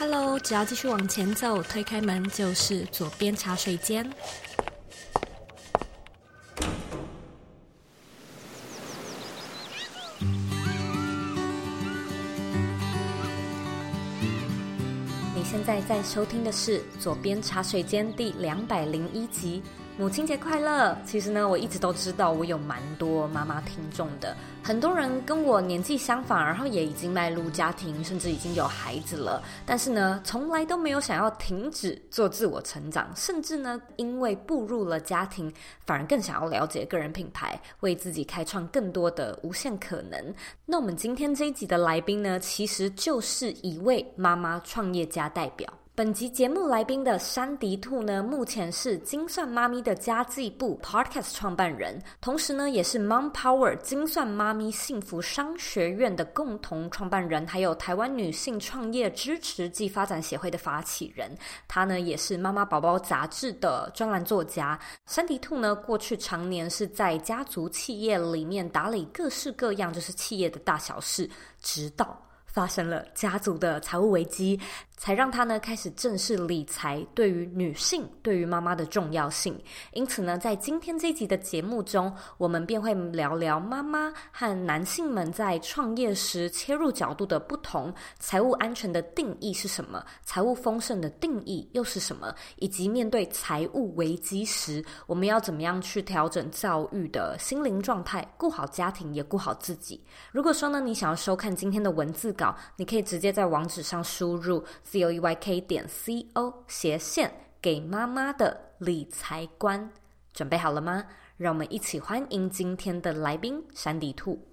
Hello，只要继续往前走，推开门就是左边茶水间。你现在在收听的是左边茶水间第两百零一集。母亲节快乐！其实呢，我一直都知道我有蛮多妈妈听众的，很多人跟我年纪相仿，然后也已经迈入家庭，甚至已经有孩子了。但是呢，从来都没有想要停止做自我成长，甚至呢，因为步入了家庭，反而更想要了解个人品牌，为自己开创更多的无限可能。那我们今天这一集的来宾呢，其实就是一位妈妈创业家代表。本集节目来宾的珊迪兔呢，目前是精算妈咪的家计部 Podcast 创办人，同时呢，也是 Mom Power 精算妈咪幸福商学院的共同创办人，还有台湾女性创业支持暨发展协会的发起人。她呢，也是妈妈宝宝杂志的专栏作家。珊迪兔呢，过去常年是在家族企业里面打理各式各样就是企业的大小事，直到发生了家族的财务危机。才让他呢开始正视理财对于女性、对于妈妈的重要性。因此呢，在今天这集的节目中，我们便会聊聊妈妈和男性们在创业时切入角度的不同，财务安全的定义是什么，财务丰盛的定义又是什么，以及面对财务危机时，我们要怎么样去调整教育的心灵状态，顾好家庭也顾好自己。如果说呢，你想要收看今天的文字稿，你可以直接在网址上输入。C o e y k 点 c o 斜线给妈妈的理财观，准备好了吗？让我们一起欢迎今天的来宾山地兔。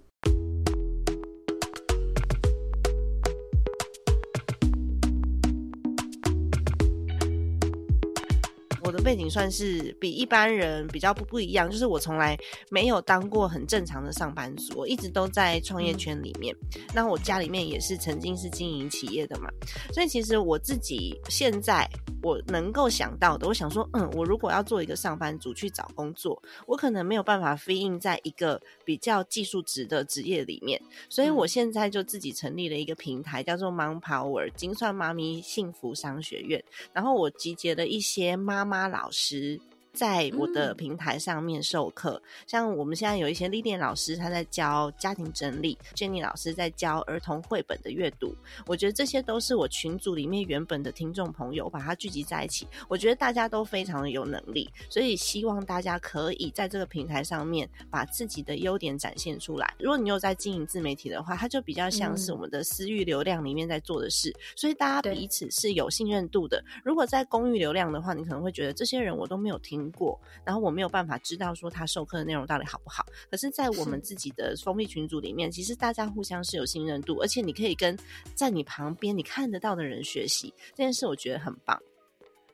的背景算是比一般人比较不不一样，就是我从来没有当过很正常的上班族，我一直都在创业圈里面。那我家里面也是曾经是经营企业的嘛，所以其实我自己现在我能够想到的，我想说，嗯，我如果要做一个上班族去找工作，我可能没有办法 fit in 在一个比较技术职的职业里面，所以我现在就自己成立了一个平台，叫做 Mom Power 精算妈咪幸福商学院，然后我集结了一些妈妈。老师。在我的平台上面授课，嗯、像我们现在有一些历练老师，他在教家庭整理；Jenny 老师在教儿童绘本的阅读。我觉得这些都是我群组里面原本的听众朋友，把它聚集在一起。我觉得大家都非常的有能力，所以希望大家可以在这个平台上面把自己的优点展现出来。如果你有在经营自媒体的话，它就比较像是我们的私域流量里面在做的事，嗯、所以大家彼此是有信任度的。如果在公域流量的话，你可能会觉得这些人我都没有听过，然后我没有办法知道说他授课的内容到底好不好。可是，在我们自己的封闭群组里面，其实大家互相是有信任度，而且你可以跟在你旁边你看得到的人学习这件事，我觉得很棒。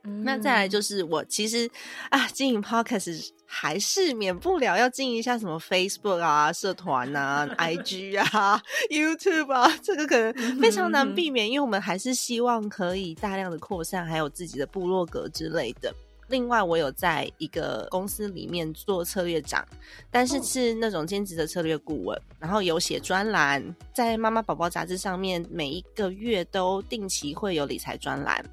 嗯、那再来就是我其实啊，经营 Podcast 还是免不了要经营一下什么 Facebook 啊、社团啊、IG 啊、YouTube 啊，这个可能非常难避免，因为我们还是希望可以大量的扩散，还有自己的部落格之类的。另外，我有在一个公司里面做策略长，但是是那种兼职的策略顾问，然后有写专栏，在妈妈宝宝杂志上面，每一个月都定期会有理财专栏。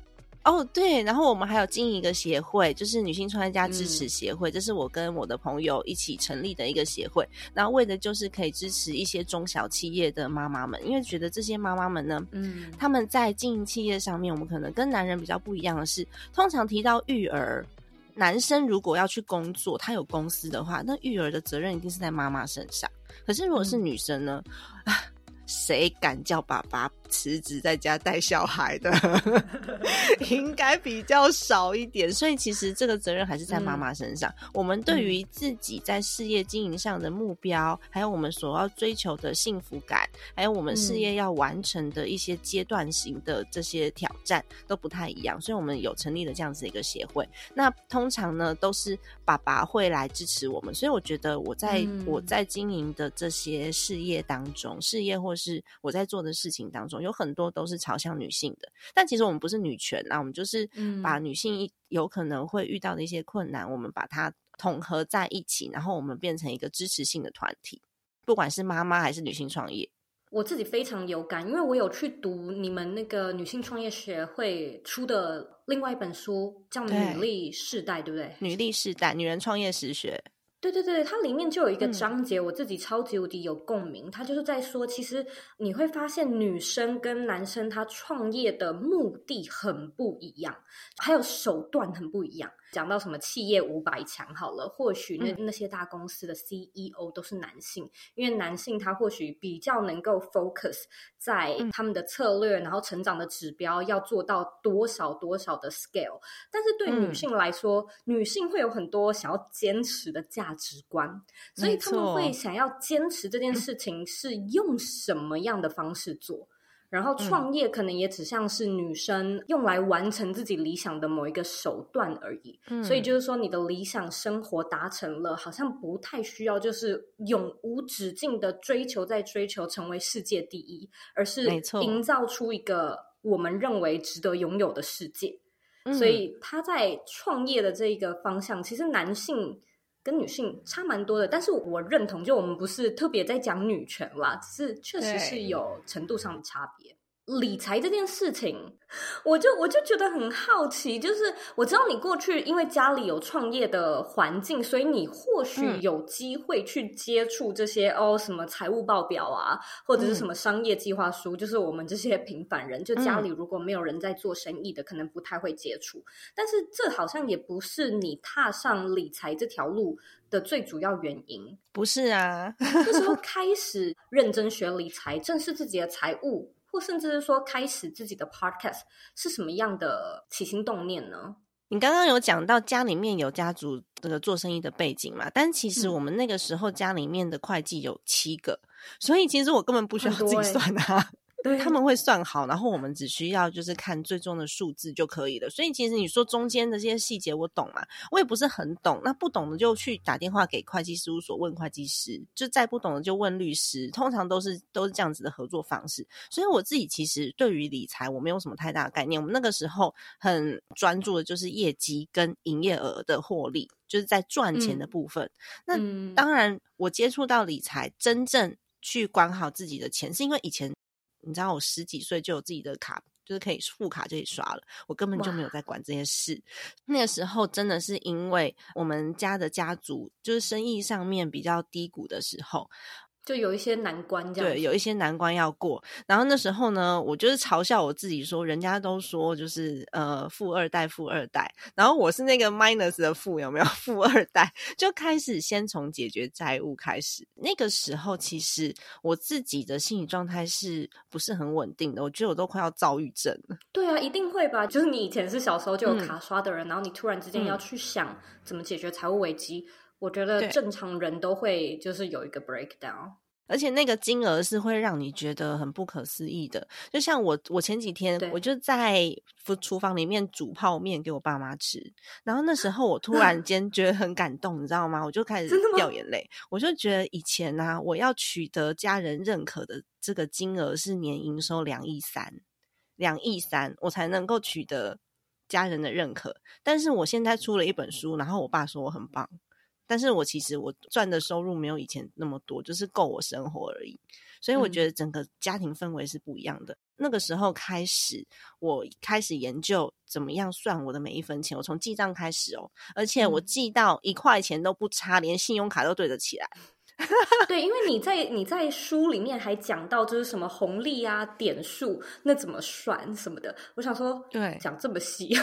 哦，oh, 对，然后我们还有经营一个协会，就是女性创业家支持协会，嗯、这是我跟我的朋友一起成立的一个协会，然后为的就是可以支持一些中小企业的妈妈们，因为觉得这些妈妈们呢，嗯，他们在经营企业上面，我们可能跟男人比较不一样的是，通常提到育儿，男生如果要去工作，他有公司的话，那育儿的责任一定是在妈妈身上，可是如果是女生呢，啊、嗯，谁敢叫爸爸辞职在家带小孩的，应该比较少一点，所以其实这个责任还是在妈妈身上。嗯、我们对于自己在事业经营上的目标，嗯、还有我们所要追求的幸福感，还有我们事业要完成的一些阶段型的这些挑战都不太一样，所以我们有成立了这样子的一个协会。那通常呢，都是爸爸会来支持我们，所以我觉得我在、嗯、我在经营的这些事业当中，事业或是我在做的事情当中。有很多都是朝向女性的，但其实我们不是女权啊，我们就是把女性有可能会遇到的一些困难，嗯、我们把它统合在一起，然后我们变成一个支持性的团体，不管是妈妈还是女性创业。我自己非常有感，因为我有去读你们那个女性创业学会出的另外一本书，叫《女力世代》，对，对不对？女力世代，女人创业实学。对对对，它里面就有一个章节，我自己超级无敌有共鸣。它就是在说，其实你会发现，女生跟男生他创业的目的很不一样，还有手段很不一样。讲到什么企业五百强好了，或许那那些大公司的 CEO 都是男性，嗯、因为男性他或许比较能够 focus 在他们的策略，嗯、然后成长的指标要做到多少多少的 scale。但是对女性来说，嗯、女性会有很多想要坚持的价值观，所以他们会想要坚持这件事情是用什么样的方式做。然后创业可能也只像是女生用来完成自己理想的某一个手段而已，嗯、所以就是说你的理想生活达成了，好像不太需要就是永无止境的追求，在追求成为世界第一，而是营造出一个我们认为值得拥有的世界。嗯、所以他在创业的这一个方向，其实男性。跟女性差蛮多的，但是我认同，就我们不是特别在讲女权啦，只是确实是有程度上的差别。理财这件事情，我就我就觉得很好奇，就是我知道你过去因为家里有创业的环境，所以你或许有机会去接触这些、嗯、哦，什么财务报表啊，或者是什么商业计划书，嗯、就是我们这些平凡人，就家里如果没有人在做生意的，嗯、可能不太会接触。但是这好像也不是你踏上理财这条路的最主要原因，不是啊？那时候 开始认真学理财，正视自己的财务。或甚至是说开始自己的 podcast 是什么样的起心动念呢？你刚刚有讲到家里面有家族这个做生意的背景嘛？但其实我们那个时候家里面的会计有七个，嗯、所以其实我根本不需要自己算啊。对，他们会算好，然后我们只需要就是看最终的数字就可以了。所以其实你说中间的这些细节我懂嘛？我也不是很懂。那不懂的就去打电话给会计事务所问会计师，就再不懂的就问律师。通常都是都是这样子的合作方式。所以我自己其实对于理财我没有什么太大的概念。我们那个时候很专注的就是业绩跟营业额的获利，就是在赚钱的部分。嗯、那当然，我接触到理财，真正去管好自己的钱，是因为以前。你知道我十几岁就有自己的卡，就是可以副卡就可以刷了，我根本就没有在管这些事。那个时候真的是因为我们家的家族就是生意上面比较低谷的时候。就有一些难关，这样对，有一些难关要过。然后那时候呢，我就是嘲笑我自己说，人家都说就是呃富二代，富二代，然后我是那个 minus 的富，有没有？富二代就开始先从解决债务开始。那个时候其实我自己的心理状态是不是很稳定的？我觉得我都快要躁郁症了。对啊，一定会吧？就是你以前是小时候就有卡刷的人，嗯、然后你突然之间要去想怎么解决财务危机。我觉得正常人都会就是有一个 breakdown，而且那个金额是会让你觉得很不可思议的。就像我，我前几天我就在厨房里面煮泡面给我爸妈吃，然后那时候我突 然间觉得很感动，你知道吗？我就开始掉眼泪。我就觉得以前呢、啊，我要取得家人认可的这个金额是年营收两亿三，两亿三，我才能够取得家人的认可。但是我现在出了一本书，然后我爸说我很棒。但是我其实我赚的收入没有以前那么多，就是够我生活而已。所以我觉得整个家庭氛围是不一样的。嗯、那个时候开始，我开始研究怎么样算我的每一分钱。我从记账开始哦，而且我记到一块钱都不差，连信用卡都对得起来。对，因为你在你在书里面还讲到就是什么红利啊、点数，那怎么算什么的。我想说，对，讲这么细。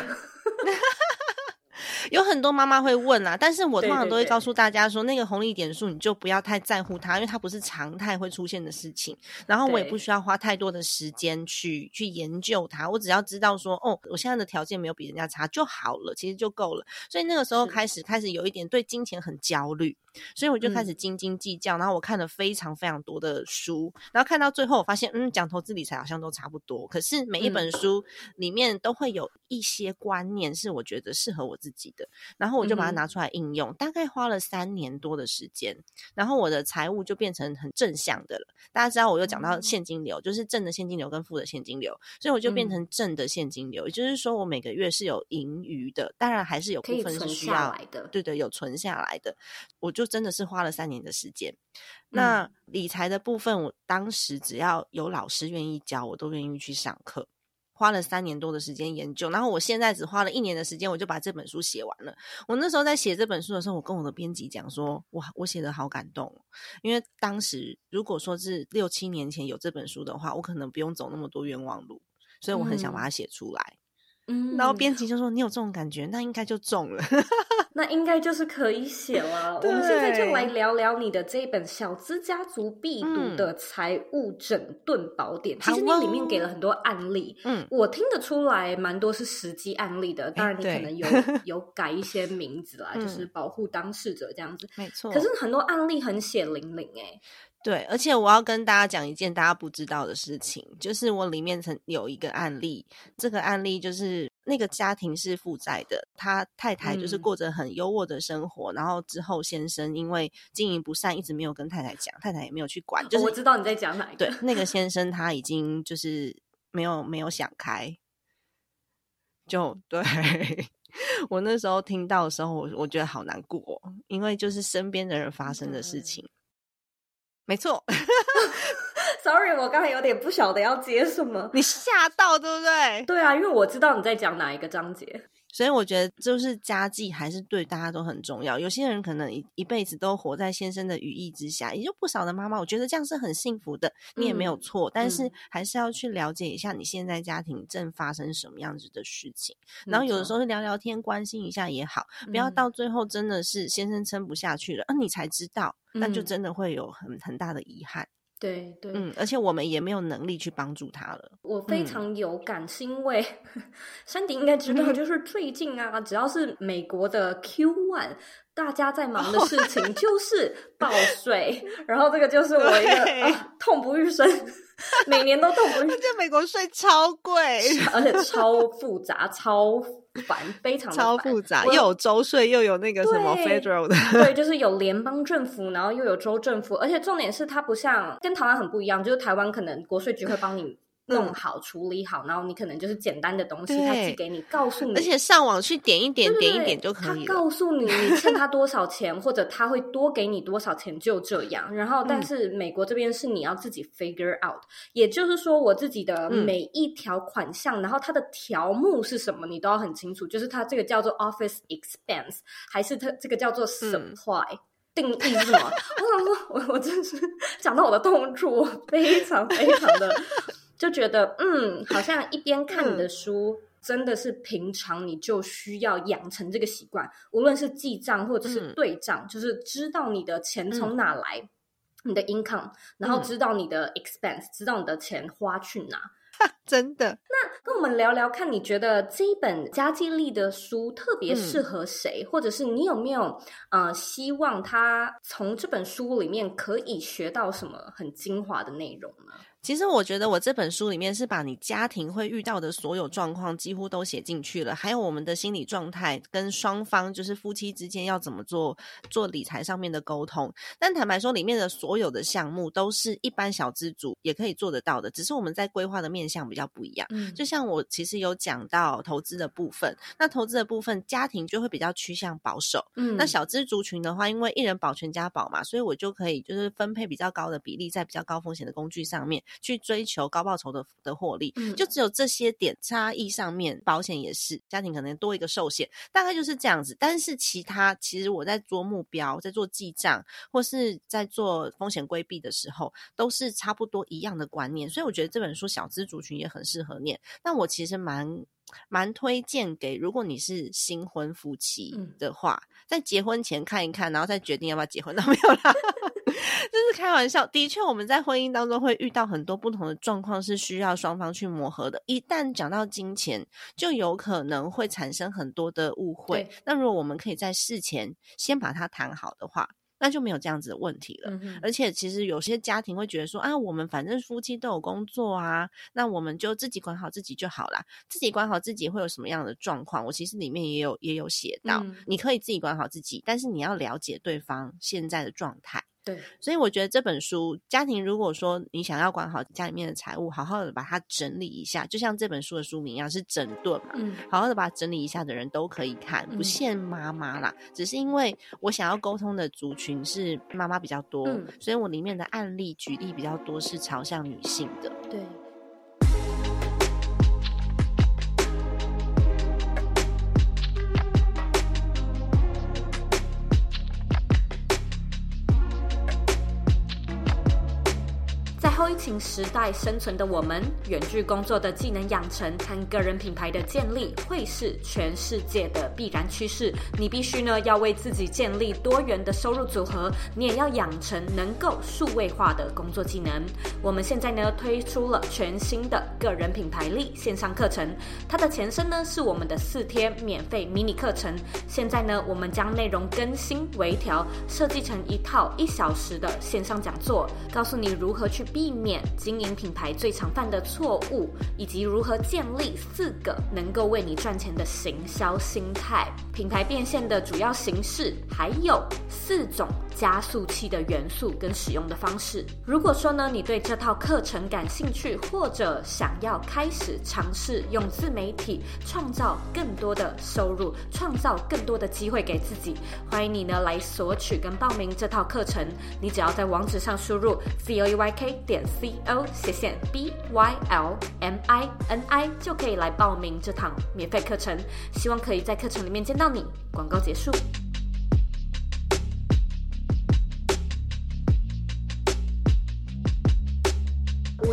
有很多妈妈会问啊，但是我通常都会告诉大家说，那个红利点数你就不要太在乎它，因为它不是常态会出现的事情。然后我也不需要花太多的时间去去研究它，我只要知道说，哦，我现在的条件没有比人家差就好了，其实就够了。所以那个时候开始开始有一点对金钱很焦虑，所以我就开始斤斤计较。然后我看了非常非常多的书，然后看到最后我发现，嗯，讲投资理财好像都差不多。可是每一本书里面都会有一些观念是我觉得适合我自自己的。然后我就把它拿出来应用，嗯、大概花了三年多的时间，然后我的财务就变成很正向的了。大家知道，我又讲到现金流，嗯、就是正的现金流跟负的现金流，所以我就变成正的现金流，嗯、也就是说我每个月是有盈余的，当然还是有部分是需要来的，对对，有存下来的。我就真的是花了三年的时间。那理财的部分，我当时只要有老师愿意教，我都愿意去上课。花了三年多的时间研究，然后我现在只花了一年的时间，我就把这本书写完了。我那时候在写这本书的时候，我跟我的编辑讲说：“哇，我写的好感动，因为当时如果说是六七年前有这本书的话，我可能不用走那么多冤枉路，所以我很想把它写出来。”嗯嗯，然后编辑就说：“你有这种感觉，那应该就中了，那应该就是可以写了。”我们现在就来聊聊你的这一本小资家族必读的财务整顿宝典。嗯、其实你里面给了很多案例，嗯，我听得出来蛮多是实际案例的。当然，你可能有 有改一些名字啦，就是保护当事者这样子，没错。可是很多案例很血淋淋哎。对，而且我要跟大家讲一件大家不知道的事情，就是我里面曾有一个案例，这个案例就是那个家庭是负债的，他太太就是过着很优渥的生活，嗯、然后之后先生因为经营不善，一直没有跟太太讲，太太也没有去管。就是、我知道你在讲哪一个。对，那个先生他已经就是没有没有想开，就对 我那时候听到的时候，我我觉得好难过，因为就是身边的人发生的事情。嗯没错，Sorry，我刚才有点不晓得要接什么，你吓到对不对？对啊，因为我知道你在讲哪一个章节。所以我觉得，就是家计还是对大家都很重要。有些人可能一一辈子都活在先生的羽翼之下，也就不少的妈妈，我觉得这样是很幸福的，你也没有错。嗯、但是还是要去了解一下你现在家庭正发生什么样子的事情，嗯、然后有的时候是聊聊天，关心一下也好，不要到最后真的是先生撑不下去了，啊，你才知道，那就真的会有很很大的遗憾。对对，嗯，而且我们也没有能力去帮助他了。我非常有感，是因为山迪应该知道，就是最近啊，只要是美国的 Q one，大家在忙的事情就是 报税，然后这个就是我一个、啊、痛不欲生，每年都痛不欲生。这美国税超贵，而且超复杂，超。烦，非常超复杂，又有州税，又有那个什么 federal 的，对，就是有联邦政府，然后又有州政府，而且重点是它不像跟台湾很不一样，就是台湾可能国税局会帮你。弄好、处理好，然后你可能就是简单的东西，他寄给你，告诉你，而且上网去点一点、点一点就可以了。他告诉你你欠他多少钱，或者他会多给你多少钱，就这样。然后，但是美国这边是你要自己 figure out，也就是说，我自己的每一条款项，然后它的条目是什么，你都要很清楚。就是它这个叫做 office expense，还是它这个叫做 supply 定义是什么？我想说，我我真是讲到我的痛处，我非常非常的。就觉得，嗯，好像一边看你的书，嗯、真的是平常你就需要养成这个习惯，无论是记账或者是对账，嗯、就是知道你的钱从哪来，嗯、你的 income，然后知道你的 expense，、嗯、知道你的钱花去哪。真的。那跟我们聊聊看，你觉得这一本加计力的书特别适合谁？嗯、或者是你有没有呃希望他从这本书里面可以学到什么很精华的内容呢？其实我觉得我这本书里面是把你家庭会遇到的所有状况几乎都写进去了，还有我们的心理状态跟双方就是夫妻之间要怎么做做理财上面的沟通。但坦白说，里面的所有的项目都是一般小资族也可以做得到的，只是我们在规划的面向比较不一样。嗯，就像我其实有讲到投资的部分，那投资的部分家庭就会比较趋向保守。嗯，那小资族群的话，因为一人保全家保嘛，所以我就可以就是分配比较高的比例在比较高风险的工具上面。去追求高报酬的的获利，嗯，就只有这些点差异上面，保险也是家庭可能多一个寿险，大概就是这样子。但是其他其实我在做目标，在做记账，或是在做风险规避的时候，都是差不多一样的观念。所以我觉得这本书小资族群也很适合念。那我其实蛮蛮推荐给如果你是新婚夫妻的话，嗯，在结婚前看一看，然后再决定要不要结婚。那没有啦。这是开玩笑，的确，我们在婚姻当中会遇到很多不同的状况，是需要双方去磨合的。一旦讲到金钱，就有可能会产生很多的误会。那如果我们可以在事前先把它谈好的话，那就没有这样子的问题了。嗯、而且其实有些家庭会觉得说啊，我们反正夫妻都有工作啊，那我们就自己管好自己就好啦。自己管好自己会有什么样的状况？我其实里面也有也有写到，嗯、你可以自己管好自己，但是你要了解对方现在的状态。对，所以我觉得这本书，家庭如果说你想要管好家里面的财务，好好的把它整理一下，就像这本书的书名一样，是整顿嘛，嗯，好好的把它整理一下的人都可以看，不限妈妈啦，嗯，只是因为我想要沟通的族群是妈妈比较多，嗯，所以我里面的案例举例比较多是朝向女性的，对。时代生存的我们，远距工作的技能养成和个人品牌的建立，会是全世界的必然趋势。你必须呢要为自己建立多元的收入组合，你也要养成能够数位化的工作技能。我们现在呢推出了全新的个人品牌力线上课程，它的前身呢是我们的四天免费迷你课程。现在呢我们将内容更新微调，设计成一套一小时的线上讲座，告诉你如何去避。避免经营品牌最常犯的错误，以及如何建立四个能够为你赚钱的行销心态。品牌变现的主要形式，还有四种加速器的元素跟使用的方式。如果说呢，你对这套课程感兴趣，或者想要开始尝试用自媒体创造更多的收入，创造更多的机会给自己，欢迎你呢来索取跟报名这套课程。你只要在网址上输入 c o e y k 点 c o 斜线 b y l m i n i 就可以来报名这堂免费课程。希望可以在课程里面见到你。广告结束。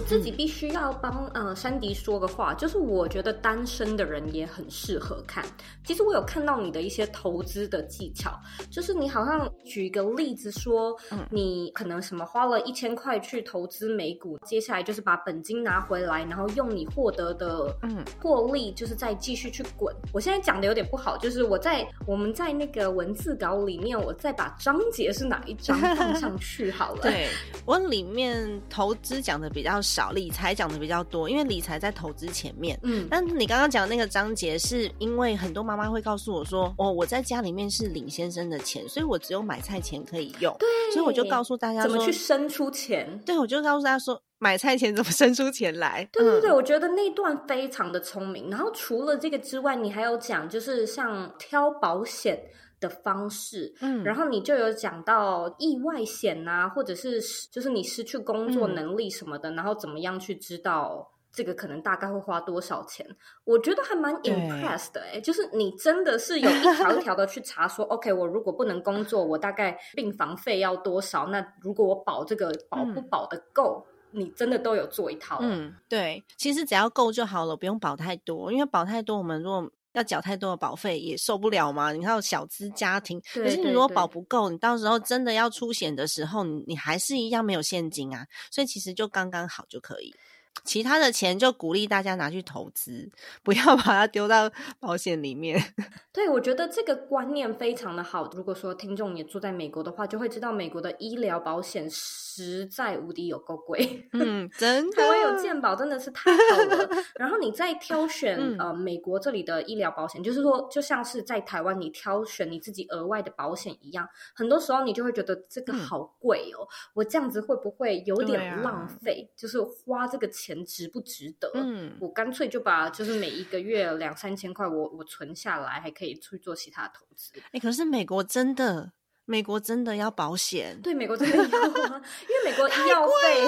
自己必须要帮呃珊迪说个话，就是我觉得单身的人也很适合看。其实我有看到你的一些投资的技巧，就是你好像举一个例子说，嗯，你可能什么花了一千块去投资美股，接下来就是把本金拿回来，然后用你获得的嗯获利，就是再继续去滚。我现在讲的有点不好，就是我在我们在那个文字稿里面，我再把章节是哪一章放上去好了。对，我里面投资讲的比较少，理财讲的比较多，因为理财在投资前面。嗯，但你刚刚讲的那个章节，是因为很多妈妈会告诉我说：“哦，我在家里面是领先生的钱，所以我只有买菜钱可以用。”对，所以我就告诉大家怎么去生出钱。对，我就告诉大家说，买菜钱怎么生出钱来？对对对，嗯、我觉得那段非常的聪明。然后除了这个之外，你还有讲，就是像挑保险。的方式，嗯，然后你就有讲到意外险啊，或者是就是你失去工作能力什么的，嗯、然后怎么样去知道这个可能大概会花多少钱？我觉得还蛮 impressed 的哎、欸，就是你真的是有一条一条的去查说，OK，我如果不能工作，我大概病房费要多少？那如果我保这个保不保得够？嗯、你真的都有做一套？嗯，对，其实只要够就好了，不用保太多，因为保太多，我们如果要缴太多的保费也受不了嘛？你看小资家庭，可是你如果保不够，你到时候真的要出险的时候，你你还是一样没有现金啊。所以其实就刚刚好就可以。其他的钱就鼓励大家拿去投资，不要 把它丢到保险里面。对，我觉得这个观念非常的好。如果说听众也住在美国的话，就会知道美国的医疗保险实在无敌有够贵。嗯，真的，台湾有健保真的是太好了。然后你在挑 选、嗯、呃美国这里的医疗保险，就是说就像是在台湾你挑选你自己额外的保险一样，很多时候你就会觉得这个好贵哦，嗯、我这样子会不会有点浪费？啊、就是花这个钱。钱值不值得？嗯，我干脆就把就是每一个月两三千块，我我存下来，还可以去做其他投资。哎、欸，可是美国真的，美国真的要保险？对，美国真的要啊，因为美国医药费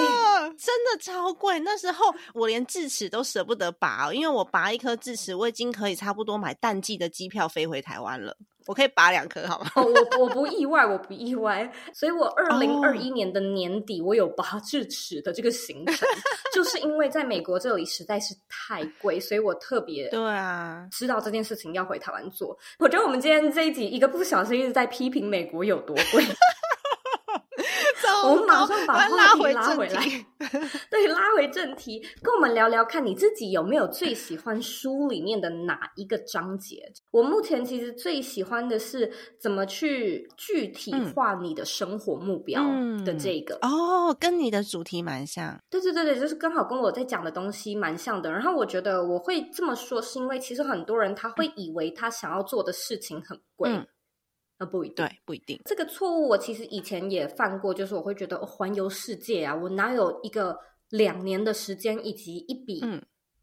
真的超贵。那时候我连智齿都舍不得拔，因为我拔一颗智齿，我已经可以差不多买淡季的机票飞回台湾了。我可以拔两颗，好吗？哦，我我不意外，我不意外，所以我二零二一年的年底，我有拔智齿的这个行程，就是因为在美国这里实在是太贵，所以我特别对啊，知道这件事情要回台湾做。我觉得我们今天这一集一个不小心一直在批评美国有多贵。我们马上把话题拉回来，对，拉回正题，跟我们聊聊看，你自己有没有最喜欢书里面的哪一个章节？我目前其实最喜欢的是怎么去具体化你的生活目标的这个、嗯、哦，跟你的主题蛮像。对对对对，就是刚好跟我在讲的东西蛮像的。然后我觉得我会这么说，是因为其实很多人他会以为他想要做的事情很贵。嗯呃，不一定，对，不一定。这个错误我其实以前也犯过，就是我会觉得环游世界啊，我哪有一个两年的时间以及一笔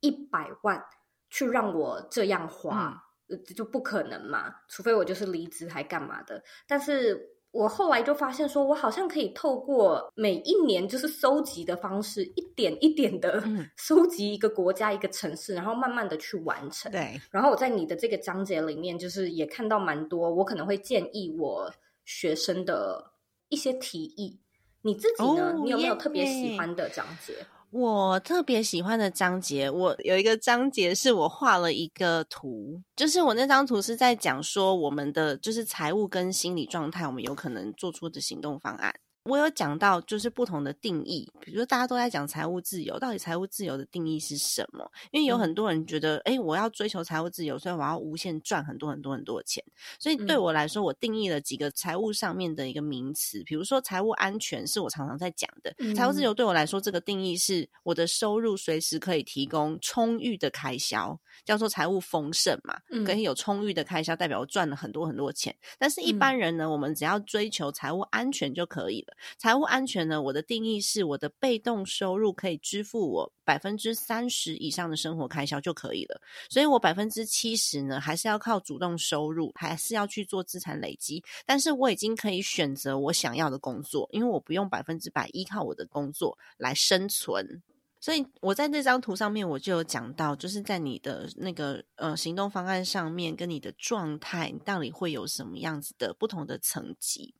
一百万去让我这样花，嗯，就不可能嘛，除非我就是离职还干嘛的。但是。我后来就发现，说我好像可以透过每一年就是收集的方式，一点一点的收 集一个国家、一个城市，然后慢慢的去完成。对。然后我在你的这个章节里面，就是也看到蛮多，我可能会建议我学生的一些提议。你自己呢？哦、你有没有特别喜欢的章节？我特别喜欢的章节，我有一个章节是我画了一个图，就是我那张图是在讲说我们的就是财务跟心理状态，我们有可能做出的行动方案。我有讲到，就是不同的定义，比如说大家都在讲财务自由，到底财务自由的定义是什么？因为有很多人觉得，哎、嗯，我要追求财务自由，所以我要无限赚很多很多很多的钱。所以对我来说，我定义了几个财务上面的一个名词，比如说财务安全是我常常在讲的。财务自由对我来说，这个定义是我的收入随时可以提供充裕的开销，叫做财务丰盛嘛，可以有充裕的开销，代表我赚了很多很多钱。但是一般人呢，我们只要追求财务安全就可以了。财务安全呢，我的定义是我的被动收入可以支付我百分之三十以上的生活开销就可以了。所以我百分之七十呢，还是要靠主动收入，还是要去做资产累积。但是我已经可以选择我想要的工作，因为我不用百分之百依靠我的工作来生存。所以我在那张图上面我就有讲到，就是在你的那个呃行动方案上面，跟你的状态，你到底会有什么样子的不同的层级。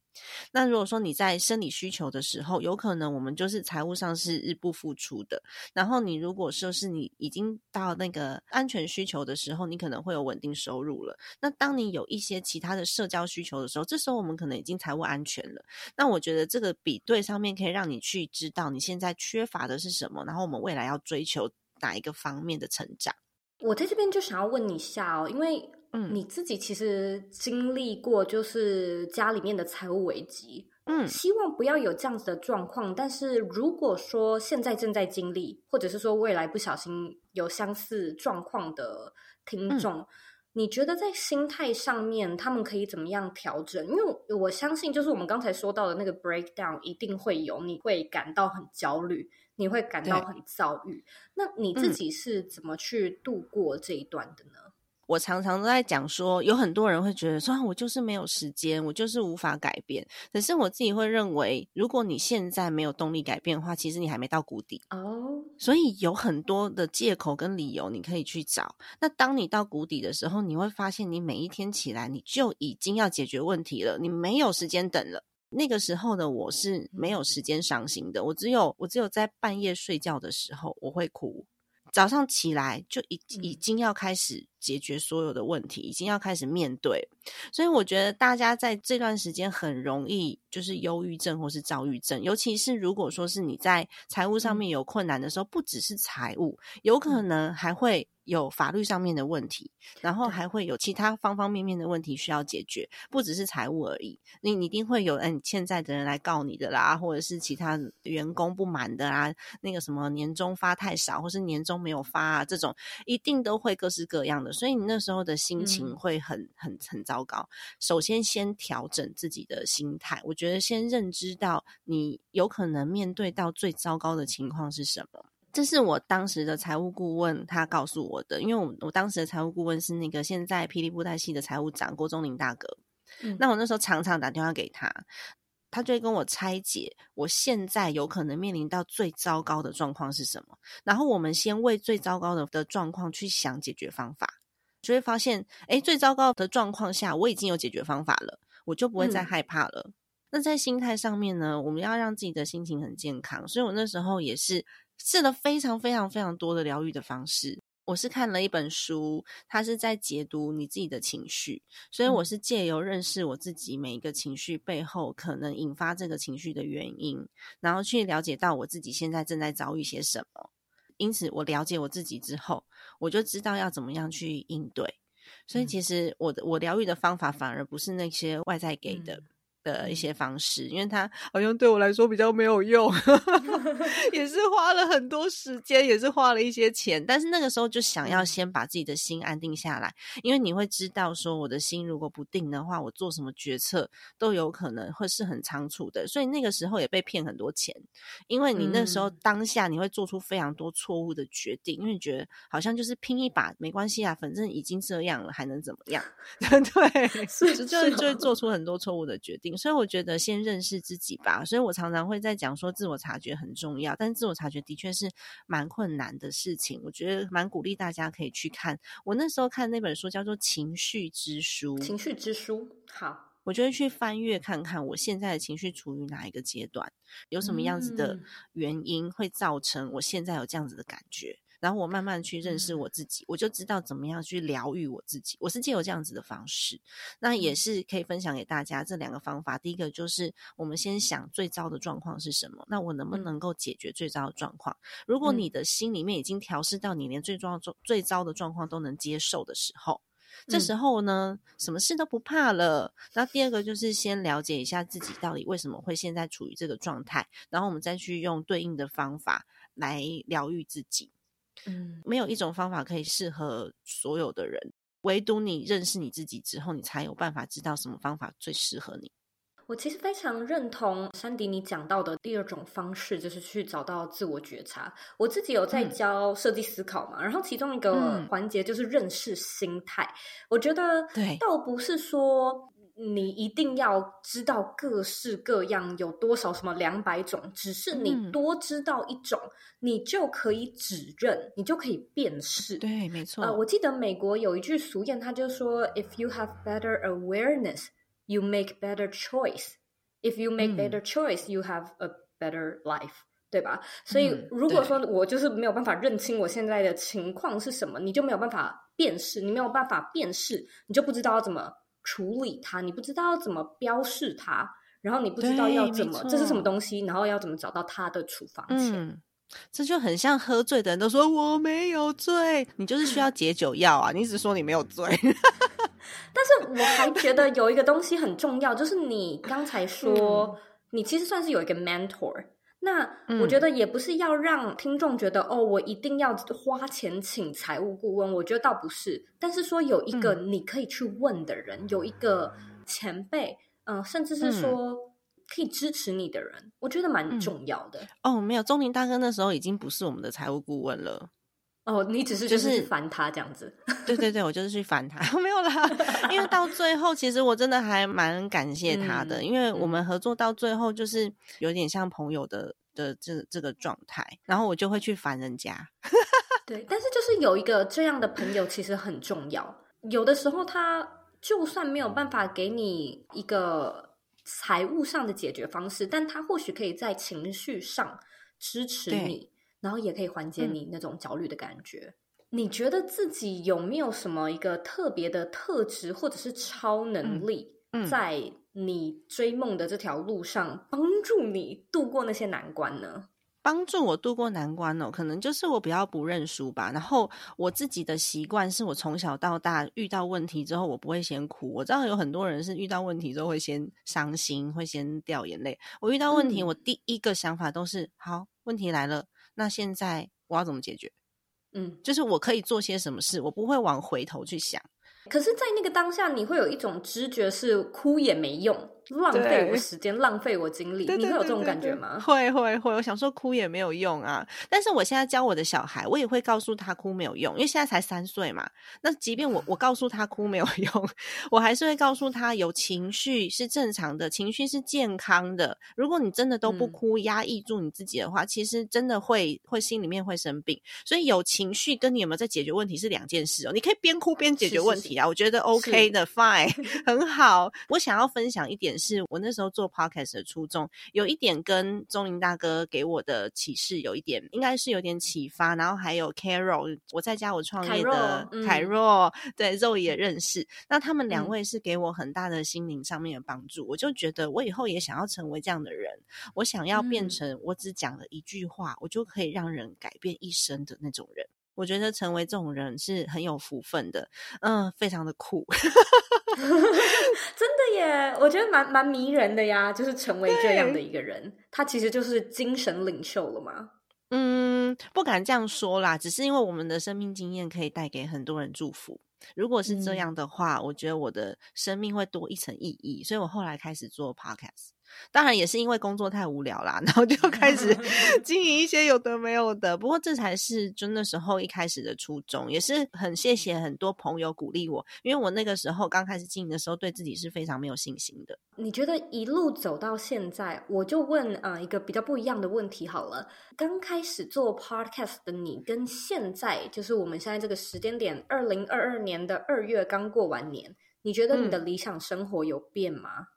那如果说你在生理需求的时候，有可能我们就是财务上是日不敷出的。然后你如果说是你已经到那个安全需求的时候，你可能会有稳定收入了。那当你有一些其他的社交需求的时候，这时候我们可能已经财务安全了。那我觉得这个比对上面可以让你去知道你现在缺乏的是什么，然后我们未来要追求哪一个方面的成长。我在这边就想要问你一下哦，因为。嗯，你自己其实经历过，就是家里面的财务危机，嗯，希望不要有这样子的状况。但是如果说现在正在经历，或者是说未来不小心有相似状况的听众，嗯，你觉得在心态上面他们可以怎么样调整？因为我相信，就是我们刚才说到的那个 breakdown 一定会有，你会感到很焦虑，你会感到很躁郁。那你自己是怎么去度过这一段的呢？我常常都在讲说，有很多人会觉得说，我就是没有时间，我就是无法改变。可是我自己会认为，如果你现在没有动力改变的话，其实你还没到谷底哦。所以有很多的借口跟理由你可以去找。那当你到谷底的时候，你会发现，你每一天起来，你就已经要解决问题了，你没有时间等了。那个时候的我是没有时间伤心的，我只有我只有在半夜睡觉的时候我会哭，早上起来就已已经要开始。解决所有的问题，已经要开始面对，所以我觉得大家在这段时间很容易就是忧郁症或是躁郁症，尤其是如果说是你在财务上面有困难的时候，不只是财务，有可能还会有法律上面的问题，然后还会有其他方方面面的问题需要解决，不只是财务而已。你你一定会有嗯欠债的人来告你的啦，或者是其他员工不满的啦，那个什么年终发太少，或是年终没有发啊，这种一定都会各式各样的。所以你那时候的心情会很、嗯、很很糟糕。首先，先调整自己的心态。我觉得先认知到你有可能面对到最糟糕的情况是什么。这是我当时的财务顾问他告诉我的，因为我我当时的财务顾问是那个现在霹雳布袋戏的财务长郭宗林大哥。嗯、那我那时候常常打电话给他，他就会跟我拆解我现在有可能面临到最糟糕的状况是什么，然后我们先为最糟糕的的状况去想解决方法。就会发现，哎，最糟糕的状况下，我已经有解决方法了，我就不会再害怕了。嗯。那在心态上面呢，我们要让自己的心情很健康，所以我那时候也是试了非常非常非常多的疗愈的方式。我是看了一本书，它是在解读你自己的情绪，所以我是借由认识我自己每一个情绪背后可能引发这个情绪的原因，然后去了解到我自己现在正在遭遇些什么。因此，我了解我自己之后，我就知道要怎么样去应对。所以，其实我的我疗愈的方法反而不是那些外在给的。嗯的一些方式，因为它好像对我来说比较没有用，也是花了很多时间，也是花了一些钱。但是那个时候就想要先把自己的心安定下来，因为你会知道说，我的心如果不定的话，我做什么决策都有可能会是很仓促的。所以那个时候也被骗很多钱，因为你那时候当下你会做出非常多错误的决定，因为你觉得好像就是拼一把没关系啊，反正已经这样了，还能怎么样？对，是就就会做出很多错误的决定。所以我觉得先认识自己吧。所以我常常会在讲说自我察觉很重要，但自我察觉的确是蛮困难的事情。我觉得蛮鼓励大家可以去看。我那时候看那本书叫做《情绪之书》，情绪之书。好，我就会去翻阅看看我现在的情绪处于哪一个阶段，有什么样子的原因会造成我现在有这样子的感觉。然后我慢慢去认识我自己，我就知道怎么样去疗愈我自己。我是借由这样子的方式，那也是可以分享给大家这两个方法。第一个就是我们先想最糟的状况是什么，那我能不能够解决最糟的状况？如果你的心里面已经调试到你连最糟最糟的状况都能接受的时候，这时候呢，什么事都不怕了。那第二个就是先了解一下自己到底为什么会现在处于这个状态，然后我们再去用对应的方法来疗愈自己。嗯，没有一种方法可以适合所有的人，唯独你认识你自己之后，你才有办法知道什么方法最适合你。我其实非常认同珊迪你讲到的第二种方式，就是去找到自我觉察。我自己有在教设计思考嘛，嗯、然后其中一个环节就是认识心态。嗯、我觉得，对，倒不是说。你一定要知道各式各样有多少什么两百种，只是你多知道一种，嗯、你就可以指认，你就可以辨识。对，没错。呃，我记得美国有一句俗谚，他就说：“If you have better awareness, you make better choice. If you make better choice, you have a better life。”对吧？所以如果说我就是没有办法认清我现在的情况是什么，你就没有办法辨识，你没有办法辨识，你就不知道要怎么。处理它，你不知道要怎么标示它，然后你不知道要怎么，这是什么东西，然后要怎么找到它的处方箋。嗯，这就很像喝醉的人都说我没有醉，你就是需要解酒药啊！你一直说你没有醉，但是我还觉得有一个东西很重要，就是你刚才说，嗯，你其实算是有一个 mentor。那我觉得也不是要让听众觉得、嗯、哦，我一定要花钱请财务顾问。我觉得倒不是，但是说有一个你可以去问的人，嗯、有一个前辈，嗯、呃，甚至是说可以支持你的人，嗯、我觉得蛮重要的。哦，没有，钟林大哥那时候已经不是我们的财务顾问了。哦，你只是就是烦他这样子，对对对，我就是去烦他，没有啦。因为到最后，其实我真的还蛮感谢他的，嗯、因为我们合作到最后就是有点像朋友的的这这个状态，然后我就会去烦人家。对，但是就是有一个这样的朋友其实很重要。有的时候他就算没有办法给你一个财务上的解决方式，但他或许可以在情绪上支持你。然后也可以缓解你那种焦虑的感觉。嗯、你觉得自己有没有什么一个特别的特质或者是超能力，在你追梦的这条路上帮助你度过那些难关呢？帮助我度过难关哦，可能就是我比较不认输吧。然后我自己的习惯是我从小到大遇到问题之后，我不会先哭。我知道有很多人是遇到问题之后会先伤心，会先掉眼泪。我遇到问题，嗯、我第一个想法都是：好，问题来了。那现在我要怎么解决？嗯，就是我可以做些什么事，我不会往回头去想。可是，在那个当下，你会有一种直觉，是哭也没用。浪费我时间，浪费我精力，你会有这种感觉吗？会会会，我想说哭也没有用啊。但是我现在教我的小孩，我也会告诉他哭没有用，因为现在才三岁嘛。那即便我我告诉他哭没有用，我还是会告诉他有情绪是正常的，情绪是健康的。如果你真的都不哭，压抑住你自己的话，嗯、其实真的会会心里面会生病。所以有情绪跟你有没有在解决问题是两件事哦。你可以边哭边解决问题啊，是是是，我觉得 OK 的，fine，很好。我想要分享一点。点是我那时候做 podcast 的初衷，有一点跟钟林大哥给我的启示有一点，应该是有点启发。然后还有 Carol，我在家我创业的凯若，嗯、对肉也认识。那他们两位是给我很大的心灵上面的帮助，嗯、我就觉得我以后也想要成为这样的人。我想要变成我只讲了一句话，嗯、我就可以让人改变一生的那种人。我觉得成为这种人是很有福分的，嗯，非常的酷，真的耶！我觉得蛮蛮迷人的呀，就是成为这样的一个人，他其实就是精神领袖了嘛。嗯，不敢这样说啦，只是因为我们的生命经验可以带给很多人祝福。如果是这样的话，嗯、我觉得我的生命会多一层意义，所以我后来开始做 podcast。当然也是因为工作太无聊啦，然后就开始 经营一些有的没有的。不过这才是就那时候一开始的初衷，也是很谢谢很多朋友鼓励我，因为我那个时候刚开始经营的时候，对自己是非常没有信心的。你觉得一路走到现在，我就问啊、呃、一个比较不一样的问题好了。刚开始做 podcast 的你，跟现在就是我们现在这个时间点，二零二二年的二月刚过完年，你觉得你的理想生活有变吗？嗯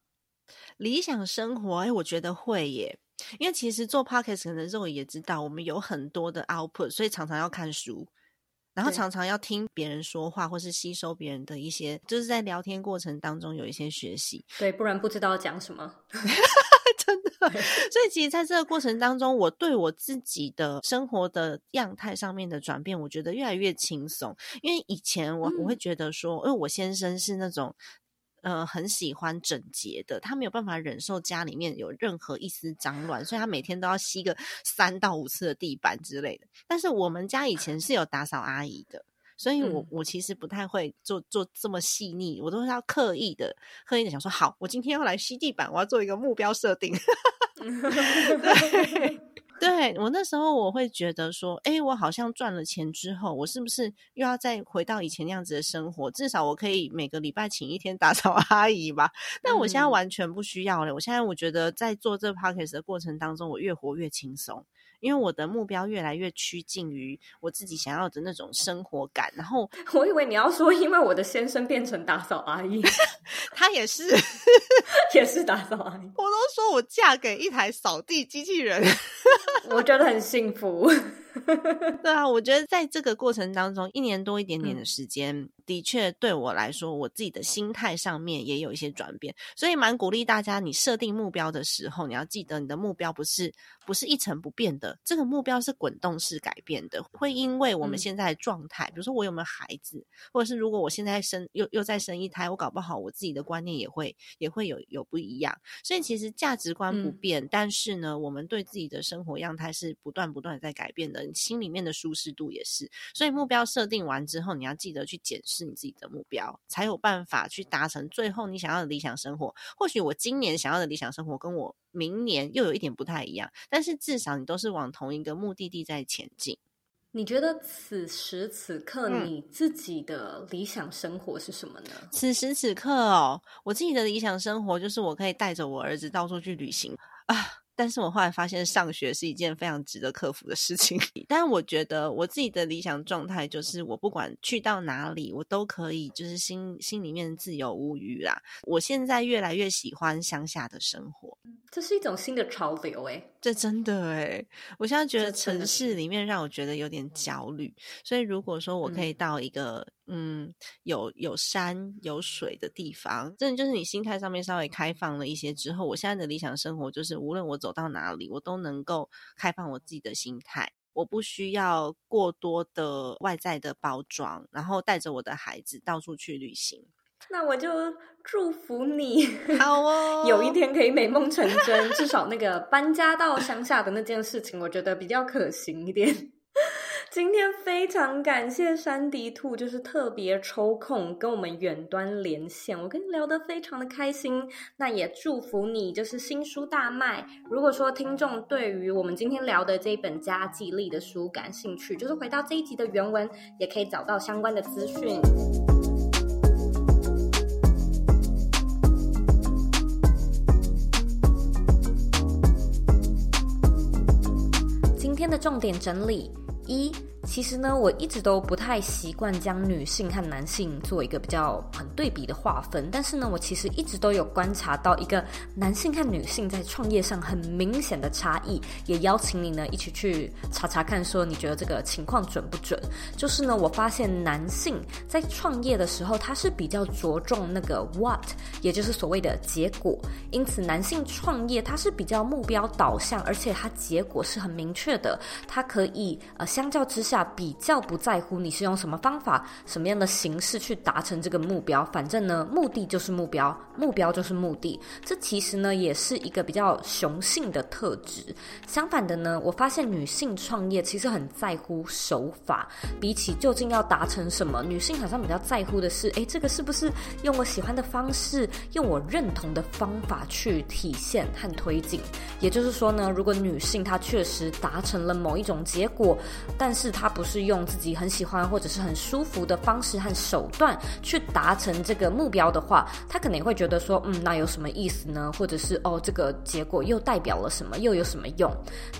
理想生活，哎，我觉得会耶，因为其实做 podcast 可能肉也知道，我们有很多的 output，所以常常要看书，然后常常要听别人说话，或是吸收别人的一些，就是在聊天过程当中有一些学习，对，不然不知道讲什么，真的。所以其实在这个过程当中，我对我自己的生活的样态上面的转变，我觉得越来越轻松，因为以前我我会觉得说，因为我先生是那种。呃，很喜欢整洁的，他没有办法忍受家里面有任何一丝脏乱，所以他每天都要吸个三到五次的地板之类的。但是我们家以前是有打扫阿姨的，所以我我其实不太会做做这么细腻，我都是要刻意的刻意的想说，好，我今天要来吸地板，我要做一个目标设定。对。对，我那时候我会觉得说，哎，我好像赚了钱之后，我是不是又要再回到以前那样子的生活？至少我可以每个礼拜请一天打扫阿姨吧。但我现在完全不需要了。我现在我觉得在做这个 podcast 的过程当中，我越活越轻松。因为我的目标越来越趋近于我自己想要的那种生活感，然后 我以为你要说，因为我的先生变成打扫阿姨，他也是，也是打扫阿姨。我都说我嫁给一台扫地机器人，我觉得很幸福。对啊，我觉得在这个过程当中，一年多一点点的时间，嗯、的确对我来说，我自己的心态上面也有一些转变，所以蛮鼓励大家，你设定目标的时候，你要记得你的目标不是不是一成不变的，这个目标是滚动式改变的，会因为我们现在的状态，嗯、比如说我有没有孩子，或者是如果我现在生又又再生一胎，我搞不好我自己的观念也会也会有有不一样，所以其实价值观不变，嗯、但是呢，我们对自己的生活样态是不断不断在改变的。心里面的舒适度也是，所以目标设定完之后，你要记得去检视你自己的目标，才有办法去达成最后你想要的理想生活。或许我今年想要的理想生活跟我明年又有一点不太一样，但是至少你都是往同一个目的地在前进。你觉得此时此刻你自己的理想生活是什么呢？嗯，此时此刻哦，我自己的理想生活就是我可以带着我儿子到处去旅行啊。但是我后来发现，上学是一件非常值得克服的事情。但是我觉得我自己的理想状态就是，我不管去到哪里，我都可以就是心心里面自由无虞啦。我现在越来越喜欢乡下的生活，这是一种新的潮流诶。这真的诶，我现在觉得城市里面让我觉得有点焦虑。所以如果说我可以到一个嗯，有有山有水的地方，真的就是你心态上面稍微开放了一些之后，我现在的理想生活就是，无论我走到哪里，我都能够开放我自己的心态，我不需要过多的外在的包装，然后带着我的孩子到处去旅行。那我就祝福你，好哦，有一天可以美梦成真，至少那个搬家到乡下的那件事情，我觉得比较可行一点。今天非常感谢珊迪兔，就是特别抽空跟我们远端连线，我跟你聊得非常的开心。那也祝福你，就是新书大卖。如果说听众对于我们今天聊的这一本家计力的书感兴趣，就是回到这一集的原文，也可以找到相关的资讯。今天的重点整理。一其实呢，我一直都不太习惯将女性和男性做一个比较很对比的划分。但是呢，我其实一直都有观察到一个男性和女性在创业上很明显的差异，也邀请你呢一起去查查看，说你觉得这个情况准不准？就是呢，我发现男性在创业的时候，他是比较着重那个 what，也就是所谓的结果。因此，男性创业他是比较目标导向，而且他结果是很明确的，他可以呃，相较之下。比较不在乎你是用什么方法、什么样的形式去达成这个目标，反正呢，目的就是目标，目标就是目的。这其实呢，也是一个比较雄性的特质。相反的呢，我发现女性创业其实很在乎手法，比起究竟要达成什么，女性好像比较在乎的是，诶，这个是不是用我喜欢的方式，用我认同的方法去体现和推进？也就是说呢，如果女性她确实达成了某一种结果，但是她不是用自己很喜欢或者是很舒服的方式和手段去达成这个目标的话，他可能会觉得说，嗯，那有什么意思呢？或者是哦，这个结果又代表了什么？又有什么用？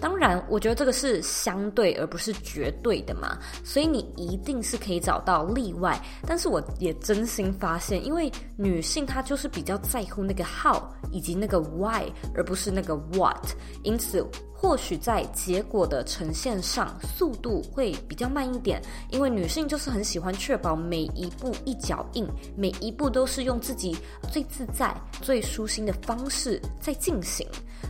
当然，我觉得这个是相对而不是绝对的嘛，所以你一定是可以找到例外。但是我也真心发现，因为女性她就是比较在乎那个 how 以及那个 why，而不是那个 what，因此。或许在结果的呈现上，速度会比较慢一点，因为女性就是很喜欢确保每一步一脚印，每一步都是用自己最自在、最舒心的方式在进行。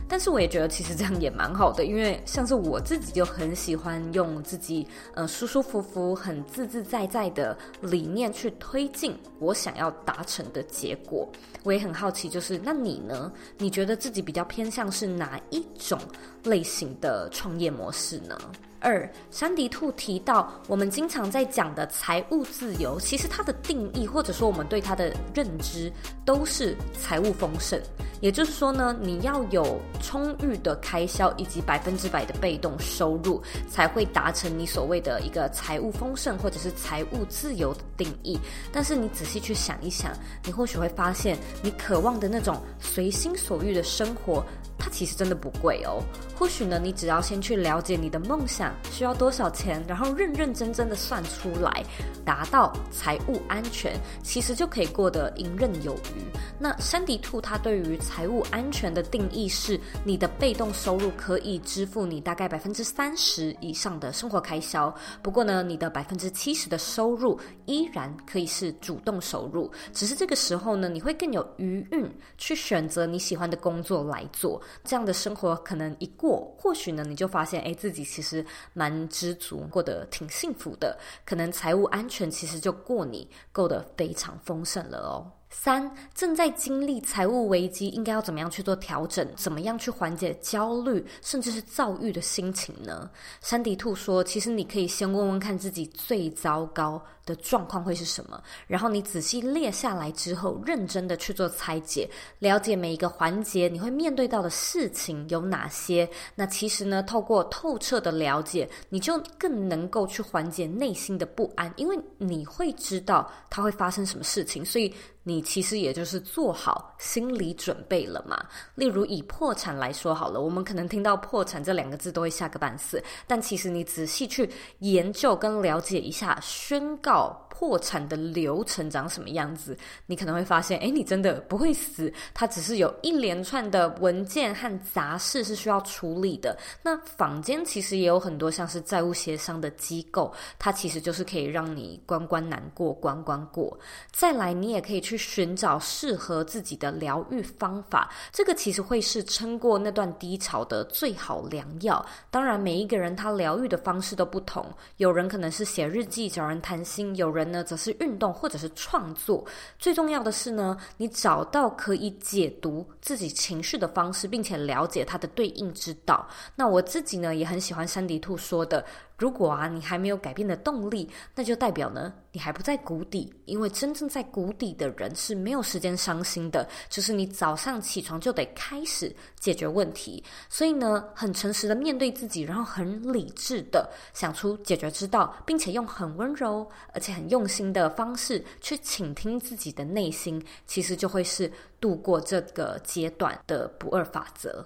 但是我也觉得其实这样也蛮好的，因为像是我自己就很喜欢用自己呃舒舒服服、很自自在在的理念去推进我想要达成的结果。我也很好奇，就是那你呢？你觉得自己比较偏向是哪一种类型的创业模式呢？二，珊迪兔提到，我们经常在讲的财务自由，其实它的定义或者说我们对它的认知，都是财务丰盛。也就是说呢，你要有充裕的开销以及百分之百的被动收入，才会达成你所谓的一个财务丰盛或者是财务自由的定义。但是你仔细去想一想，你或许会发现，你渴望的那种随心所欲的生活。它其实真的不贵哦，或许呢，你只要先去了解你的梦想需要多少钱，然后认认真真的算出来，达到财务安全，其实就可以过得游刃有余。那珊迪兔它对于财务安全的定义是，你的被动收入可以支付你大概百分之三十以上的生活开销，不过呢，你的百分之七十的收入依然可以是主动收入，只是这个时候呢，你会更有余韵去选择你喜欢的工作来做。这样的生活可能一过，或许呢，你就发现，哎，自己其实蛮知足，过得挺幸福的。可能财务安全其实就过你够得非常丰盛了哦。三，正在经历财务危机，应该要怎么样去做调整？怎么样去缓解焦虑，甚至是躁郁的心情呢？珊迪兔说，其实你可以先问问看自己最糟糕的状况会是什么，然后你仔细列下来之后，认真的去做拆解，了解每一个环节你会面对到的事情有哪些。那其实呢，透过透彻的了解，你就更能够去缓解内心的不安，因为你会知道它会发生什么事情，所以。你其实也就是做好心理准备了嘛。例如以破产来说好了，我们可能听到破产这两个字都会吓个半死，但其实你仔细去研究跟了解一下宣告 wow 破产的流程长什么样子，你可能会发现，诶，你真的不会死，它只是有一连串的文件和杂事是需要处理的。那坊间其实也有很多像是债务协商的机构，它其实就是可以让你关关难过关关过。再来，你也可以去寻找适合自己的疗愈方法，这个其实会是撑过那段低潮的最好良药。当然，每一个人他疗愈的方式都不同，有人可能是写日记找人谈心，有人呢，则是运动或者是创作。最重要的是呢，你找到可以解读自己情绪的方式，并且了解它的对应之道。那我自己呢，也很喜欢山迪兔说的。如果啊，你还没有改变的动力，那就代表呢，你还不在谷底。因为真正在谷底的人是没有时间伤心的，就是你早上起床就得开始解决问题。所以呢，很诚实的面对自己，然后很理智的想出解决之道，并且用很温柔而且很用心的方式去倾听自己的内心，其实就会是度过这个阶段的不二法则。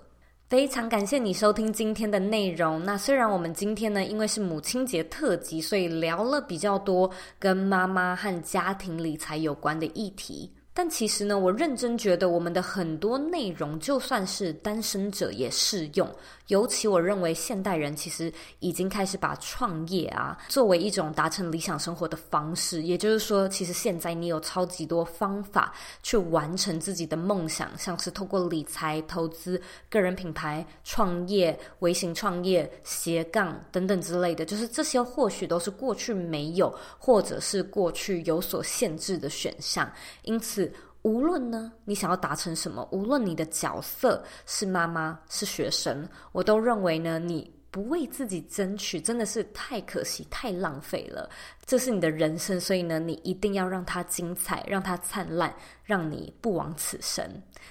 非常感谢你收听今天的内容。那虽然我们今天呢，因为是母亲节特辑，所以聊了比较多跟妈妈和家庭理财有关的议题。但其实呢，我认真觉得我们的很多内容，就算是单身者也适用。尤其我认为现代人其实已经开始把创业啊作为一种达成理想生活的方式。也就是说，其实现在你有超级多方法去完成自己的梦想，像是透过理财、投资、个人品牌、创业、微型创业、斜杠等等之类的。就是这些或许都是过去没有，或者是过去有所限制的选项。因此。无论呢，你想要达成什么，无论你的角色是妈妈是学生，我都认为呢，你不为自己争取，真的是太可惜、太浪费了。这是你的人生，所以呢，你一定要让它精彩，让它灿烂，让你不枉此生。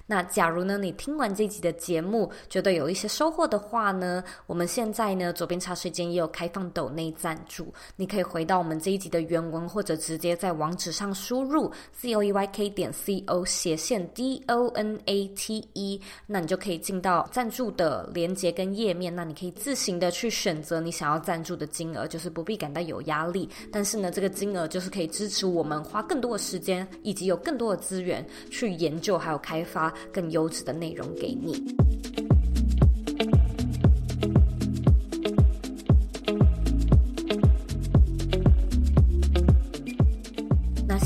那假如呢，你听完这集的节目，觉得有一些收获的话呢，我们现在呢，左边茶水间也有开放抖内赞助，你可以回到我们这一集的原文，或者直接在网址上输入 z o e y k 点 c o 斜线 d o n a t e，那你就可以进到赞助的连接跟页面，那你可以自行的去选择你想要赞助的金额，就是不必感到有压力，但是呢，这个金额就是可以支持我们花更多的时间，以及有更多的资源去研究，还有开发更优质的内容给你。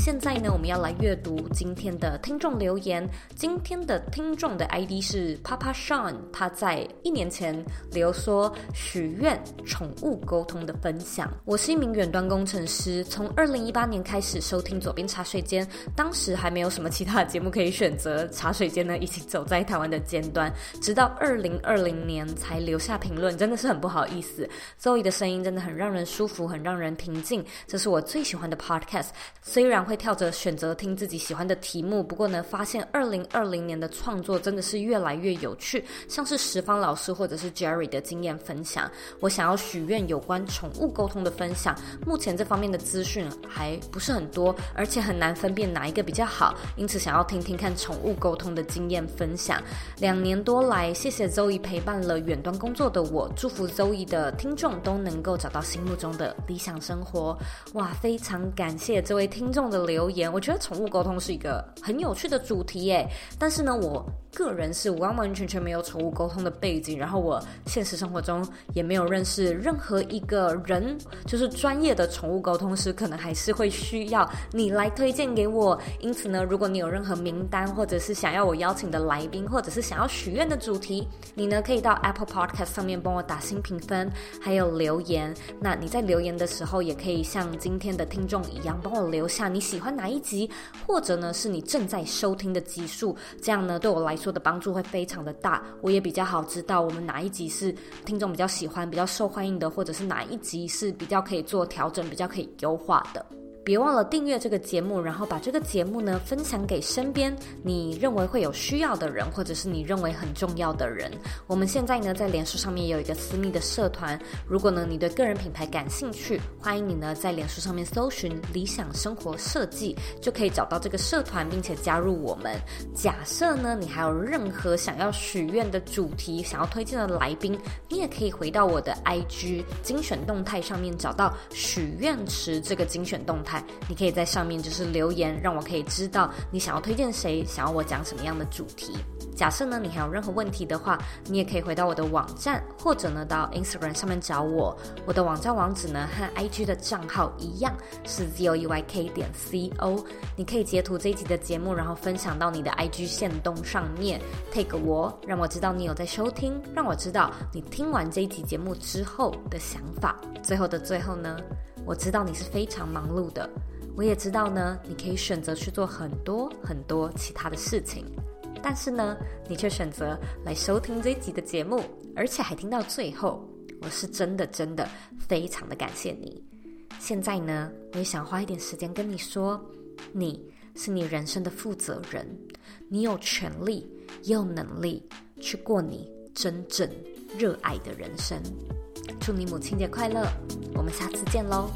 现在呢，我们要来阅读今天的听众留言。今天的听众的 ID 是 Papa Sean，他在一年前留说许愿宠物沟通的分享。我是一名远端工程师，从二零一八年开始收听左边茶水间，当时还没有什么其他节目可以选择，茶水间呢一起走在台湾的尖端，直到二零二零年才留下评论，真的是很不好意思。Zoe 的声音真的很让人舒服，很让人平静，这是我最喜欢的 Podcast，虽然会。跳着选择听自己喜欢的题目，不过呢，发现二零二零年的创作真的是越来越有趣，像是十方老师或者是 Jerry 的经验分享。我想要许愿有关宠物沟通的分享，目前这方面的资讯还不是很多，而且很难分辨哪一个比较好，因此想要听听看宠物沟通的经验分享。两年多来，谢谢 Zoe 陪伴了远端工作的我，祝福 Zoe 的听众都能够找到心目中的理想生活。哇，非常感谢这位听众的留言，我觉得宠物沟通是一个很有趣的主题耶。但是呢，我个人是完完全全没有宠物沟通的背景，然后我现实生活中也没有认识任何一个人，就是专业的宠物沟通师，可能还是会需要你来推荐给我。因此呢，如果你有任何名单，或者是想要我邀请的来宾，或者是想要许愿的主题，你呢可以到 Apple Podcast 上面帮我打新评分，还有留言。那你在留言的时候，也可以像今天的听众一样，帮我留下你喜欢哪一集，或者呢是你正在收听的集数，这样呢对我来说的帮助会非常的大，我也比较好知道我们哪一集是听众比较喜欢、比较受欢迎的，或者是哪一集是比较可以做调整、比较可以优化的。别忘了订阅这个节目，然后把这个节目呢分享给身边你认为会有需要的人，或者是你认为很重要的人。我们现在呢在脸书上面有一个私密的社团，如果呢你对个人品牌感兴趣，欢迎你呢在脸书上面搜寻“理想生活设计”，就可以找到这个社团，并且加入我们。假设呢你还有任何想要许愿的主题，想要推荐的来宾，你也可以回到我的 IG 精选动态上面找到许愿池这个精选动态。你可以在上面就是留言，让我可以知道你想要推荐谁，想要我讲什么样的主题。假设呢，你还有任何问题的话，你也可以回到我的网站，或者呢到 Instagram 上面找我。我的网站网址呢和 IG 的账号一样，是 zoeyk 点 co。你可以截图这一集的节目，然后分享到你的 IG 线动上面，take 我，让我知道你有在收听，让我知道你听完这一集节目之后的想法。最后的最后呢，我知道你是非常忙碌的，我也知道呢，你可以选择去做很多很多其他的事情。但是呢，你却选择来收听这一集的节目，而且还听到最后，我是真的真的非常的感谢你。现在呢，我也想花一点时间跟你说，你是你人生的负责人，你有权利也有能力去过你真正热爱的人生。祝你母亲节快乐，我们下次见喽。